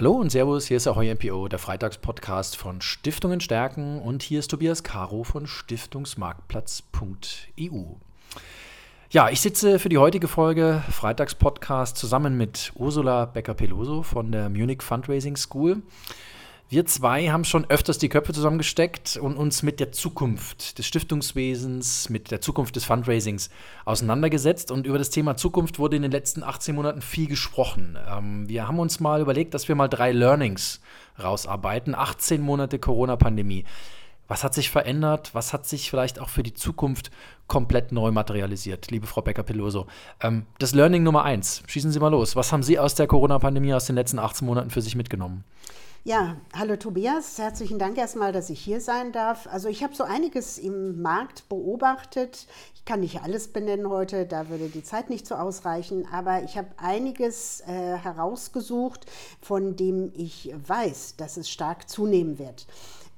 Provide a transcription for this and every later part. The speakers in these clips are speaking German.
Hallo und Servus, hier ist Ahoy MPO, der Freitagspodcast von Stiftungen stärken und hier ist Tobias Caro von Stiftungsmarktplatz.eu. Ja, ich sitze für die heutige Folge Freitagspodcast zusammen mit Ursula Becker-Peloso von der Munich Fundraising School. Wir zwei haben schon öfters die Köpfe zusammengesteckt und uns mit der Zukunft des Stiftungswesens, mit der Zukunft des Fundraisings auseinandergesetzt. Und über das Thema Zukunft wurde in den letzten 18 Monaten viel gesprochen. Ähm, wir haben uns mal überlegt, dass wir mal drei Learnings rausarbeiten. 18 Monate Corona-Pandemie. Was hat sich verändert? Was hat sich vielleicht auch für die Zukunft komplett neu materialisiert? Liebe Frau Becker-Peloso, ähm, das Learning Nummer eins. Schießen Sie mal los. Was haben Sie aus der Corona-Pandemie aus den letzten 18 Monaten für sich mitgenommen? Ja, hallo Tobias, herzlichen Dank erstmal, dass ich hier sein darf. Also ich habe so einiges im Markt beobachtet. Ich kann nicht alles benennen heute, da würde die Zeit nicht so ausreichen, aber ich habe einiges äh, herausgesucht, von dem ich weiß, dass es stark zunehmen wird.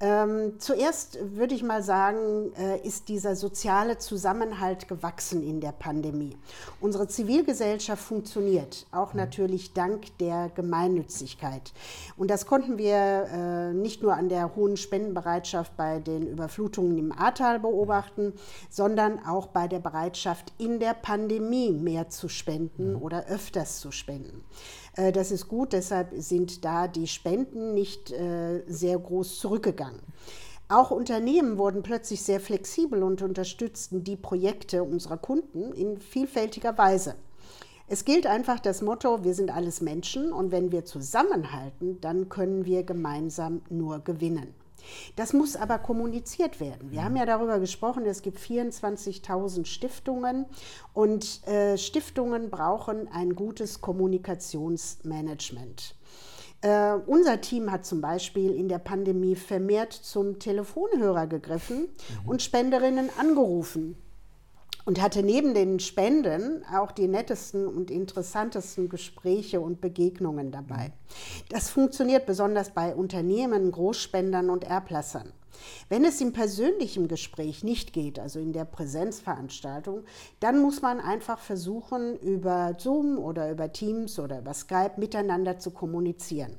Ähm, zuerst würde ich mal sagen, äh, ist dieser soziale Zusammenhalt gewachsen in der Pandemie. Unsere Zivilgesellschaft funktioniert, auch mhm. natürlich dank der Gemeinnützigkeit. Und das konnten wir äh, nicht nur an der hohen Spendenbereitschaft bei den Überflutungen im Ahrtal beobachten, sondern auch bei der Bereitschaft in der Pandemie mehr zu spenden mhm. oder öfters zu spenden. Äh, das ist gut, deshalb sind da die Spenden nicht äh, sehr groß zurückgegangen. Auch Unternehmen wurden plötzlich sehr flexibel und unterstützten die Projekte unserer Kunden in vielfältiger Weise. Es gilt einfach das Motto, wir sind alles Menschen und wenn wir zusammenhalten, dann können wir gemeinsam nur gewinnen. Das muss aber kommuniziert werden. Wir haben ja darüber gesprochen, es gibt 24.000 Stiftungen und äh, Stiftungen brauchen ein gutes Kommunikationsmanagement. Uh, unser Team hat zum Beispiel in der Pandemie vermehrt zum Telefonhörer gegriffen mhm. und Spenderinnen angerufen und hatte neben den Spenden auch die nettesten und interessantesten Gespräche und Begegnungen dabei. Das funktioniert besonders bei Unternehmen, Großspendern und Erblassern. Wenn es im persönlichen Gespräch nicht geht, also in der Präsenzveranstaltung, dann muss man einfach versuchen, über Zoom oder über Teams oder über Skype miteinander zu kommunizieren.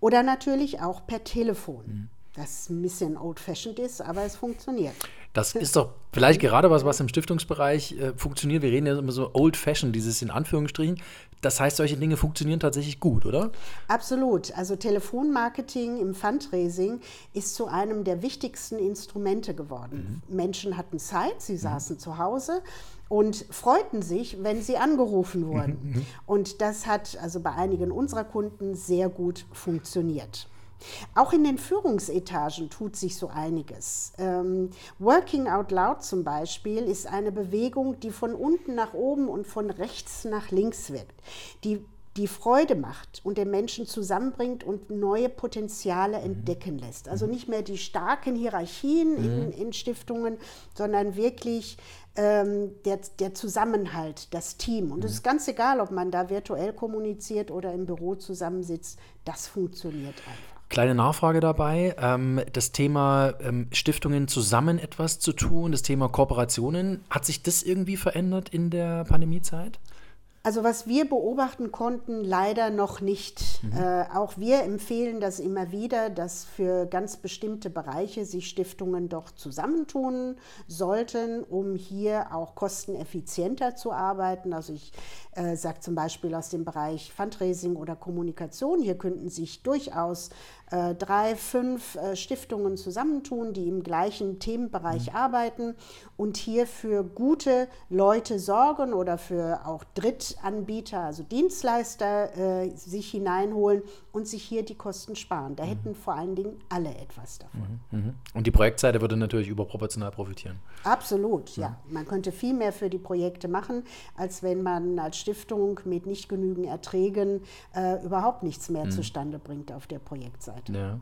Oder natürlich auch per Telefon. Mhm. Das ein bisschen old-fashioned ist, aber es funktioniert. Das ist doch vielleicht gerade was, was im Stiftungsbereich äh, funktioniert. Wir reden ja immer so old-fashioned, dieses in Anführungsstrichen. Das heißt, solche Dinge funktionieren tatsächlich gut, oder? Absolut. Also Telefonmarketing im Fundraising ist zu einem der wichtigsten Instrumente geworden. Mhm. Menschen hatten Zeit, sie mhm. saßen mhm. zu Hause und freuten sich, wenn sie angerufen wurden. Mhm. Und das hat also bei einigen unserer Kunden sehr gut funktioniert. Auch in den Führungsetagen tut sich so einiges. Ähm, Working Out Loud zum Beispiel ist eine Bewegung, die von unten nach oben und von rechts nach links wirkt, die die Freude macht und den Menschen zusammenbringt und neue Potenziale mhm. entdecken lässt. Also mhm. nicht mehr die starken Hierarchien in, mhm. in Stiftungen, sondern wirklich ähm, der, der Zusammenhalt, das Team. Und es ist ganz egal, ob man da virtuell kommuniziert oder im Büro zusammensitzt, das funktioniert einfach. Kleine Nachfrage dabei. Ähm, das Thema ähm, Stiftungen zusammen etwas zu tun, das Thema Kooperationen, hat sich das irgendwie verändert in der Pandemiezeit? Also was wir beobachten konnten, leider noch nicht. Mhm. Äh, auch wir empfehlen das immer wieder, dass für ganz bestimmte Bereiche sich Stiftungen doch zusammentun sollten, um hier auch kosteneffizienter zu arbeiten. Also ich äh, sage zum Beispiel aus dem Bereich Fundraising oder Kommunikation, hier könnten sich durchaus drei, fünf äh, Stiftungen zusammentun, die im gleichen Themenbereich mhm. arbeiten und hier für gute Leute sorgen oder für auch Drittanbieter, also Dienstleister, äh, sich hineinholen und sich hier die Kosten sparen. Da mhm. hätten vor allen Dingen alle etwas davon. Mhm. mhm. Und die Projektseite würde natürlich überproportional profitieren. Absolut, ja. Man könnte viel mehr für die Projekte machen, als wenn man als Stiftung mit nicht genügend Erträgen äh, überhaupt nichts mehr mhm. zustande bringt auf der Projektseite. Zeit.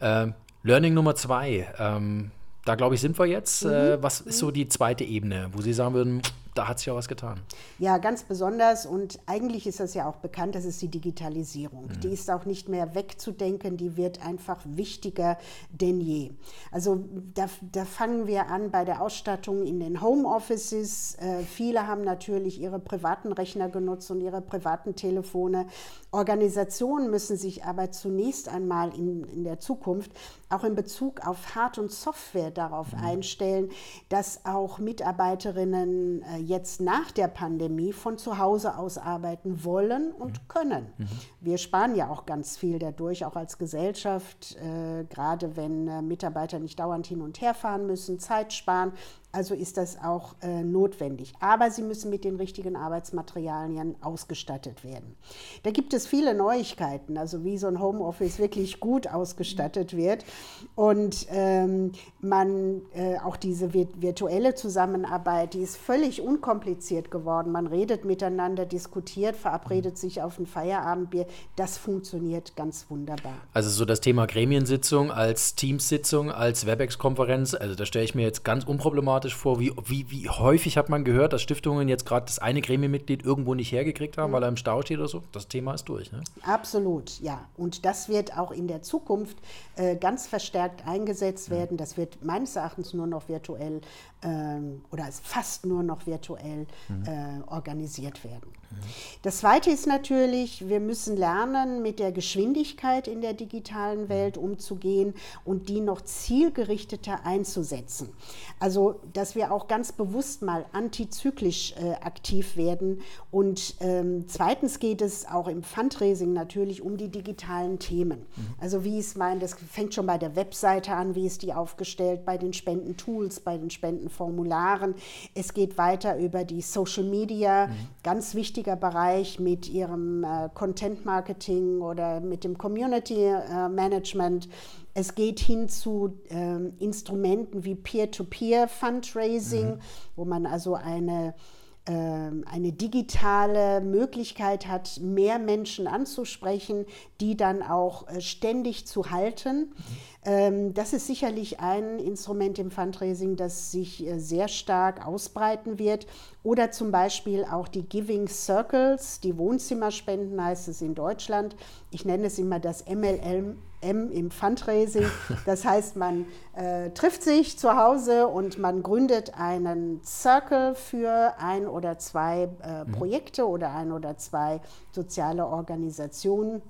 Ja. Äh, Learning Nummer zwei. Ähm, da glaube ich, sind wir jetzt. Mhm. Äh, was ist so die zweite Ebene, wo Sie sagen würden, da hat sich ja was getan. Ja, ganz besonders. Und eigentlich ist das ja auch bekannt, das ist die Digitalisierung. Mhm. Die ist auch nicht mehr wegzudenken, die wird einfach wichtiger denn je. Also da, da fangen wir an bei der Ausstattung in den Homeoffices. Äh, viele haben natürlich ihre privaten Rechner genutzt und ihre privaten Telefone. Organisationen müssen sich aber zunächst einmal in, in der Zukunft auch in Bezug auf Hard- und Software darauf mhm. einstellen, dass auch Mitarbeiterinnen äh, jetzt nach der Pandemie von zu Hause aus arbeiten wollen und mhm. können. Mhm. Wir sparen ja auch ganz viel dadurch, auch als Gesellschaft, äh, gerade wenn äh, Mitarbeiter nicht dauernd hin und her fahren müssen, Zeit sparen. Also ist das auch äh, notwendig. Aber sie müssen mit den richtigen Arbeitsmaterialien ausgestattet werden. Da gibt es viele Neuigkeiten, also wie so ein Homeoffice wirklich gut ausgestattet wird. Und ähm, man äh, auch diese virtuelle Zusammenarbeit, die ist völlig unkompliziert geworden. Man redet miteinander, diskutiert, verabredet sich auf ein Feierabendbier. Das funktioniert ganz wunderbar. Also so das Thema Gremiensitzung als Teamsitzung, als WebEx-Konferenz, also da stelle ich mir jetzt ganz unproblematisch vor. Wie, wie, wie häufig hat man gehört, dass Stiftungen jetzt gerade das eine Gremienmitglied irgendwo nicht hergekriegt haben, mhm. weil er im Stau steht oder so? Das Thema ist durch. Ne? Absolut, ja. Und das wird auch in der Zukunft äh, ganz verstärkt eingesetzt mhm. werden. Das wird meines Erachtens nur noch virtuell ähm, oder fast nur noch virtuell mhm. äh, organisiert werden. Das Zweite ist natürlich, wir müssen lernen, mit der Geschwindigkeit in der digitalen Welt umzugehen und die noch zielgerichteter einzusetzen. Also, dass wir auch ganz bewusst mal antizyklisch äh, aktiv werden. Und ähm, zweitens geht es auch im Fundraising natürlich um die digitalen Themen. Mhm. Also, wie ist mein, das fängt schon bei der Webseite an, wie ist die aufgestellt, bei den Spendentools, bei den Spendenformularen. Es geht weiter über die Social Media, mhm. ganz wichtig wichtiger Bereich mit ihrem äh, Content Marketing oder mit dem Community äh, Management. Es geht hin zu äh, Instrumenten wie Peer-to-Peer Fundraising, mhm. wo man also eine ähm, eine digitale Möglichkeit hat, mehr Menschen anzusprechen, die dann auch äh, ständig zu halten. Mhm. Das ist sicherlich ein Instrument im Fundraising, das sich äh, sehr stark ausbreiten wird. Oder zum Beispiel auch die Giving Circles, die Wohnzimmerspenden heißt es in Deutschland. Ich nenne es immer das MLM M im Fundraising. Das heißt, man äh, trifft sich zu Hause und man gründet einen Circle für ein oder zwei äh, mhm. Projekte oder ein oder zwei soziale Organisationen.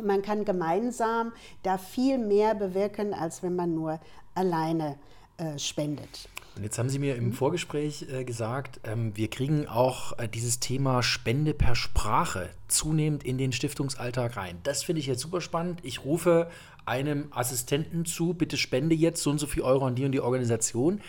Man kann gemeinsam da viel mehr bewirken, als wenn man nur alleine äh, spendet. Und jetzt haben Sie mir im. Vorgespräch äh, gesagt, ähm, wir kriegen auch äh, dieses Thema Spende per Sprache zunehmend in den Stiftungsalltag rein. Das finde ich jetzt super spannend. Ich rufe einem Assistenten zu, bitte spende jetzt so und so viel Euro an die und die Organisation.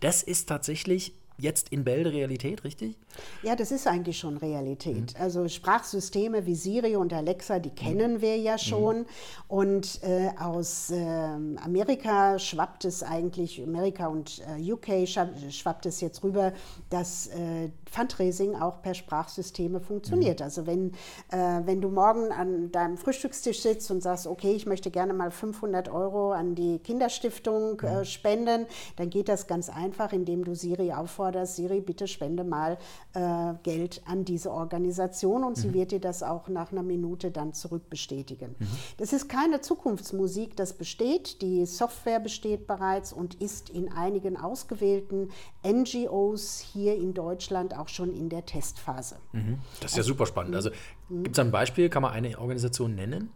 Das ist tatsächlich jetzt in Bälde Realität, richtig? Ja, das ist eigentlich schon Realität. Mhm. Also Sprachsysteme wie Siri und Alexa, die kennen mhm. wir ja schon. Mhm. Und äh, aus äh, Amerika schwappt es eigentlich, Amerika und äh, UK schwappt es jetzt rüber, dass äh, Fundraising auch per Sprachsysteme funktioniert. Mhm. Also wenn, äh, wenn du morgen an deinem Frühstückstisch sitzt und sagst, okay, ich möchte gerne mal 500 Euro an die Kinderstiftung äh, spenden, dann geht das ganz einfach, indem du Siri aufforderst, Siri, bitte spende mal äh, Geld an diese Organisation und mhm. sie wird dir das auch nach einer Minute dann zurückbestätigen. Mhm. Das ist keine Zukunftsmusik, das besteht. Die Software besteht bereits und ist in einigen ausgewählten NGOs hier in Deutschland auch schon in der Testphase. Mhm. Das ist ja also, super spannend. Also mhm. gibt es ein Beispiel, kann man eine Organisation nennen?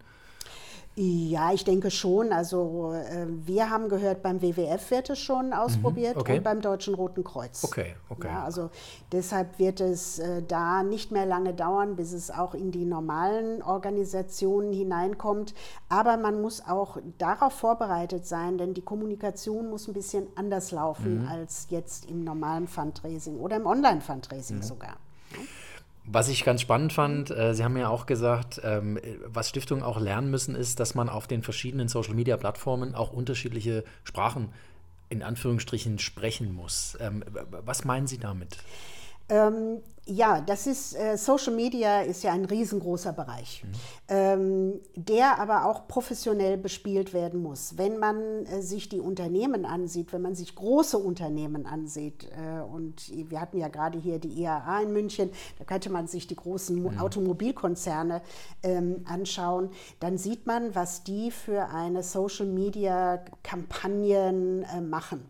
Ja, ich denke schon. Also äh, wir haben gehört, beim WWF wird es schon ausprobiert mhm, okay. und beim Deutschen Roten Kreuz. Okay, okay. Ja, also deshalb wird es äh, da nicht mehr lange dauern, bis es auch in die normalen Organisationen hineinkommt. Aber man muss auch darauf vorbereitet sein, denn die Kommunikation muss ein bisschen anders laufen mhm. als jetzt im normalen Fundraising oder im Online-Fundraising mhm. sogar. Was ich ganz spannend fand, äh, Sie haben ja auch gesagt, ähm, was Stiftungen auch lernen müssen, ist, dass man auf den verschiedenen Social-Media-Plattformen auch unterschiedliche Sprachen in Anführungsstrichen sprechen muss. Ähm, was meinen Sie damit? Ähm, Ja, das ist, äh, Social Media ist ja ein riesengroßer Bereich, mhm. ähm, der aber auch professionell bespielt werden muss. Wenn man äh, sich die Unternehmen ansieht, wenn man sich große Unternehmen ansieht, äh, und wir hatten ja gerade hier die IAA in München, da könnte man sich die großen mhm. Automobilkonzerne ähm, anschauen, dann sieht man, was die für eine Social Media Kampagnen äh, machen.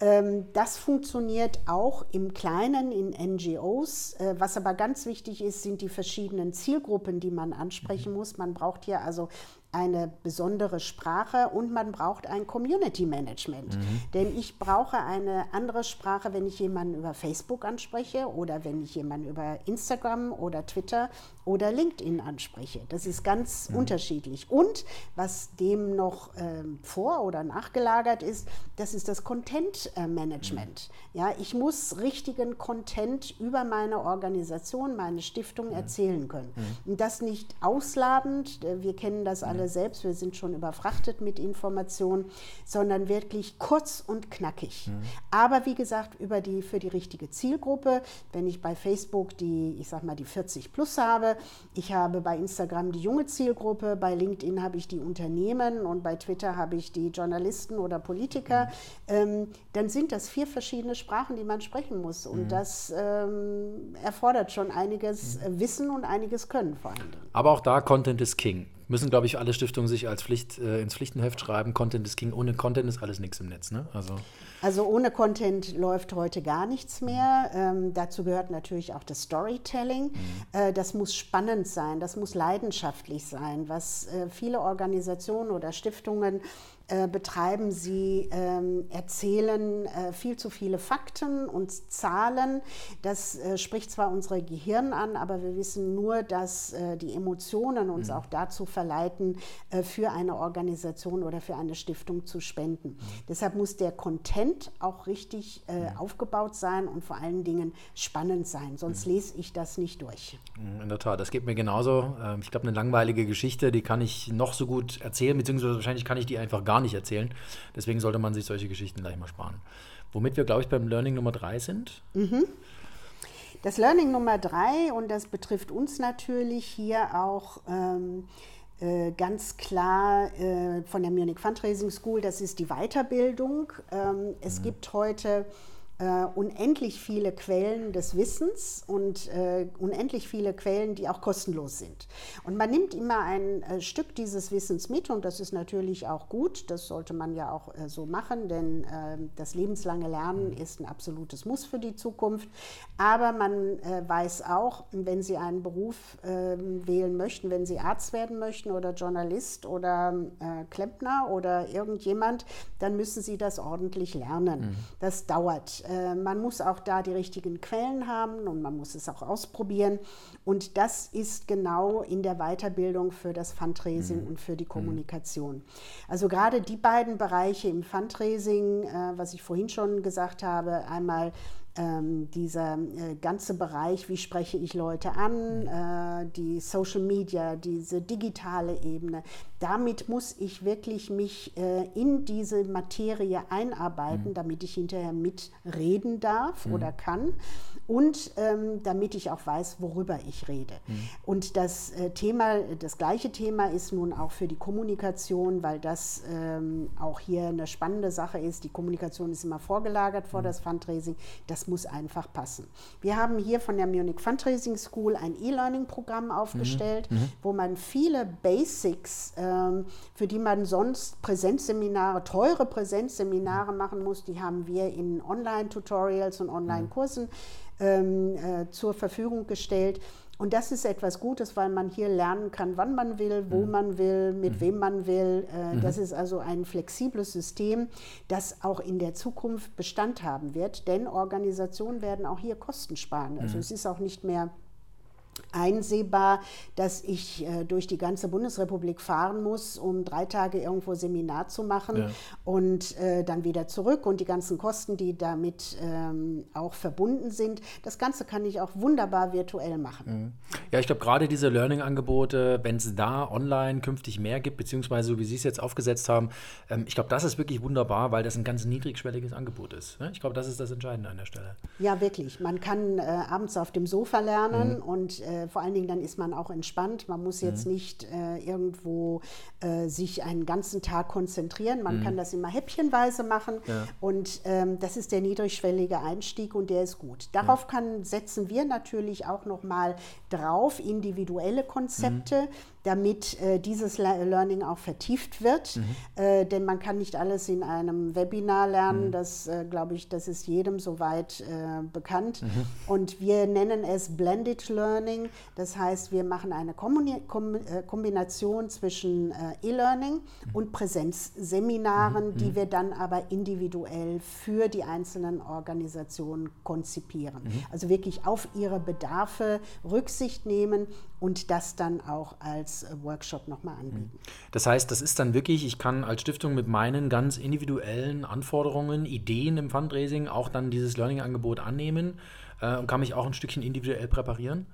Ähm, das funktioniert auch im Kleinen in NGOs. Äh, was aber ganz wichtig ist, sind die verschiedenen Zielgruppen, die man ansprechen mhm. muss. Man braucht hier also eine besondere Sprache und man braucht ein Community Management. Mhm. Denn ich brauche eine andere Sprache, wenn ich jemanden über Facebook anspreche oder wenn ich jemanden über Instagram oder Twitter oder LinkedIn anspreche. Das ist ganz mhm. unterschiedlich. Und was dem noch äh, vor- oder nachgelagert ist, das ist das Content äh, Management. Mhm. Ja, ich muss richtigen Content über meine Organisation, meine Stiftung mhm. erzählen können. Mhm. Und das nicht ausladend, äh, wir kennen das alle alle selbst, wir sind schon überfrachtet mit Informationen, sondern wirklich kurz und knackig. Mhm. Aber wie gesagt, über die, für die richtige Zielgruppe. Wenn ich bei Facebook die, ich sag mal, die 40 plus habe, ich habe bei Instagram die junge Zielgruppe, bei LinkedIn habe ich die Unternehmen und bei Twitter habe ich die Journalisten oder Politiker, mhm. ähm, dann sind das vier verschiedene Sprachen, die man sprechen muss. Und mhm. das ähm, erfordert schon einiges mhm. Wissen und einiges Können vor allem. Aber auch da Content is King müssen, glaube ich, alle Stiftungen sich als Pflicht äh, ins Pflichtenheft schreiben. Content ist King. Ohne Content ist alles nichts im Netz. Ne? Also. also ohne Content läuft heute gar nichts mehr. Ähm, dazu gehört natürlich auch das Storytelling. Mhm. Äh, das muss spannend sein, das muss leidenschaftlich sein, was äh, viele Organisationen oder Stiftungen äh, betreiben. Sie ähm, erzählen äh, viel zu viele Fakten und Zahlen. Das äh, spricht zwar unsere Gehirn an, aber wir wissen nur, dass äh, die Emotionen uns mhm. auch dazu verleiten, äh, für eine Organisation oder für eine Stiftung zu spenden. Mhm. Deshalb muss der Content auch richtig mhm. aufgebaut sein und vor allen Dingen spannend sein. Sonst mhm. lese ich das nicht durch. Mhm, in der Tat, das geht mir genauso. Ähm, ich glaube, eine langweilige Geschichte, die kann ich noch so gut erzählen, beziehungsweise wahrscheinlich kann ich die einfach gar gar nicht erzählen. Deswegen sollte man sich solche Geschichten gleich mal sparen. Womit wir, glaube ich, beim Learning Nummer drei sind. Mhm. Das Learning Nummer drei, und das betrifft uns natürlich hier auch ähm, äh, ganz klar äh, von der Munich Fundraising School, das ist die Weiterbildung. Ähm, es mhm. gibt heute äh, unendlich viele Quellen des Wissens und äh, unendlich viele Quellen, die auch kostenlos sind. Und man nimmt immer ein äh, Stück dieses Wissens mit und das ist natürlich auch gut. Das sollte man ja auch äh, so machen, denn äh, das lebenslange Lernen ist ein absolutes Muss für die Zukunft. Aber man äh, weiß auch, wenn Sie einen Beruf ähm, wählen möchten, wenn Sie Arzt werden möchten oder Journalist oder Klempner oder irgendjemand, dann müssen Sie das ordentlich lernen. Mhm. Das dauert. Äh, man muss auch da die richtigen Quellen haben und man muss es auch ausprobieren. Und das ist genau in der Weiterbildung für das Fundraising mhm. und für die mhm. Kommunikation. Also gerade die beiden Bereiche im Fundraising, äh, was ich vorhin schon gesagt habe, einmal ähm, dieser äh, ganze Bereich, wie spreche ich Leute an, mhm. äh, die Social Media, diese digitale Ebene, damit muss ich wirklich mich äh, in diese Materie einarbeiten, mhm. damit ich hinterher mitreden darf mhm. oder kann und ähm, damit ich auch weiß, worüber ich rede. Mhm. Und das äh, Thema, das gleiche Thema ist nun auch für die Kommunikation, weil das ähm, auch hier eine spannende Sache ist. Die Kommunikation ist immer vorgelagert vor mhm. das Fundraising. Das muss einfach passen. Wir haben hier von der Munich Fundraising School ein E-Learning-Programm aufgestellt, mhm. mhm. wo man viele Basics äh, für die man sonst Präsenzseminare, teure Präsenzseminare machen muss, die haben wir in Online-Tutorials und Online-Kursen ähm, äh, zur Verfügung gestellt. Und das ist etwas Gutes, weil man hier lernen kann, wann man will, wo mhm. man will, mit mhm. wem man will. Äh, mhm. Das ist also ein flexibles System, das auch in der Zukunft Bestand haben wird. Denn Organisationen werden auch hier Kosten sparen. Also es ist auch nicht mehr einsehbar, dass ich äh, durch die ganze Bundesrepublik fahren muss, um drei Tage irgendwo Seminar zu machen ja. und äh, dann wieder zurück und die ganzen Kosten, die damit ähm, auch verbunden sind. Das Ganze kann ich auch wunderbar virtuell machen. Mhm. Ja, ich glaube, gerade diese Learning-Angebote, wenn es da online künftig mehr gibt, beziehungsweise so wie Sie es jetzt aufgesetzt haben, ähm, ich glaube, das ist wirklich wunderbar, weil das ein ganz niedrigschwelliges Angebot ist. Ne? Ich glaube, das ist das Entscheidende an der Stelle. Ja, wirklich. Man kann äh, abends auf dem Sofa lernen mhm. und äh, vor allen Dingen dann ist man auch entspannt. Man muss jetzt mhm. nicht äh, irgendwo äh, sich einen ganzen Tag konzentrieren. Man mhm. kann das immer häppchenweise machen ja. und ähm, das ist der niedrigschwellige Einstieg und der ist gut. Darauf kann, setzen wir natürlich auch noch mal drauf individuelle Konzepte. Mhm damit äh, dieses Learning auch vertieft wird. Mhm. Äh, denn man kann nicht alles in einem Webinar lernen. Mhm. Das, äh, glaube ich, das ist jedem soweit äh, bekannt. Mhm. Und wir nennen es Blended Learning. Das heißt, wir machen eine Kombina Kom äh, Kombination zwischen äh, E-Learning mhm. und Präsenzseminaren, mhm. die wir dann aber individuell für die einzelnen Organisationen konzipieren. Mhm. Also wirklich auf ihre Bedarfe Rücksicht nehmen und das dann auch als äh, Workshop nochmal anbieten. Das heißt, das ist dann wirklich, ich kann als Stiftung mit meinen ganz individuellen Anforderungen, Ideen im Fundraising auch dann dieses Learning-Angebot annehmen äh, und kann mich auch ein Stückchen individuell präparieren?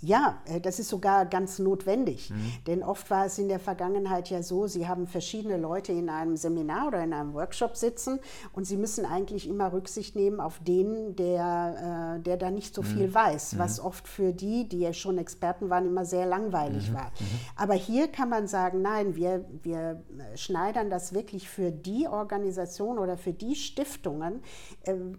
Ja, äh, das ist sogar ganz notwendig. Mhm. Denn oft war es in der Vergangenheit ja so, Sie haben verschiedene Leute in einem Seminar oder in einem Workshop sitzen und Sie müssen eigentlich immer Rücksicht nehmen auf den, der, äh, der da nicht so mhm. viel weiß, mhm. was oft für die, die ja schon Experten waren, immer sehr langweilig mhm. war. Mhm. Aber hier kann man sagen, nein, wir, wir äh, schneidern das wirklich für die Organisation oder für die Stiftungen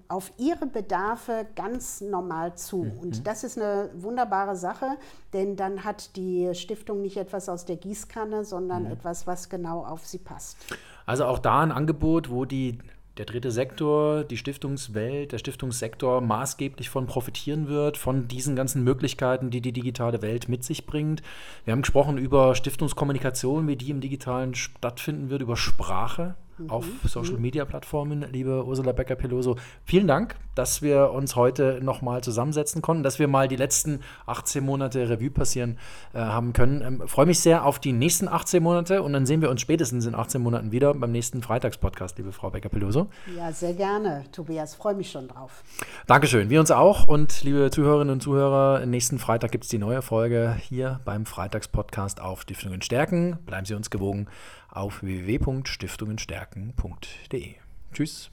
auf ihre Bedarfe ganz normal zu. Und das ist eine wunderbare Sache Sache, denn dann hat die Stiftung nicht etwas aus der Gießkanne, sondern mhm. etwas, was genau auf sie passt. Also auch da ein Angebot, wo die der dritte Sektor, die Stiftungswelt, der Stiftungssektor maßgeblich von profitieren wird, von diesen ganzen Möglichkeiten, die die digitale Welt mit sich bringt. Wir haben gesprochen über Stiftungskommunikation, wie die im digitalen stattfinden wird, über Sprache mhm. auf Social Media Plattformen, liebe Ursula Becker-Peloso. Vielen Dank, dass wir uns heute nochmal zusammensetzen konnten, dass wir mal die letzten 18 Monate Revue passieren äh, haben können. Ähm, freue mich sehr auf die nächsten 18 Monate und dann sehen wir uns spätestens in 18 Monaten wieder beim nächsten Freitagspodcast, liebe Frau Becker-Peloso. Ja, sehr gerne, Tobias. Freue mich schon drauf. Dankeschön. Wir uns auch und liebe Zuhörerinnen und Zuhörer, nächsten Freitag gibt es die neue Folge hier beim Freitagspodcast auf Stiftungen stärken. Bleiben Sie uns gewogen auf www.stiftungenstärken.de. Tschüss.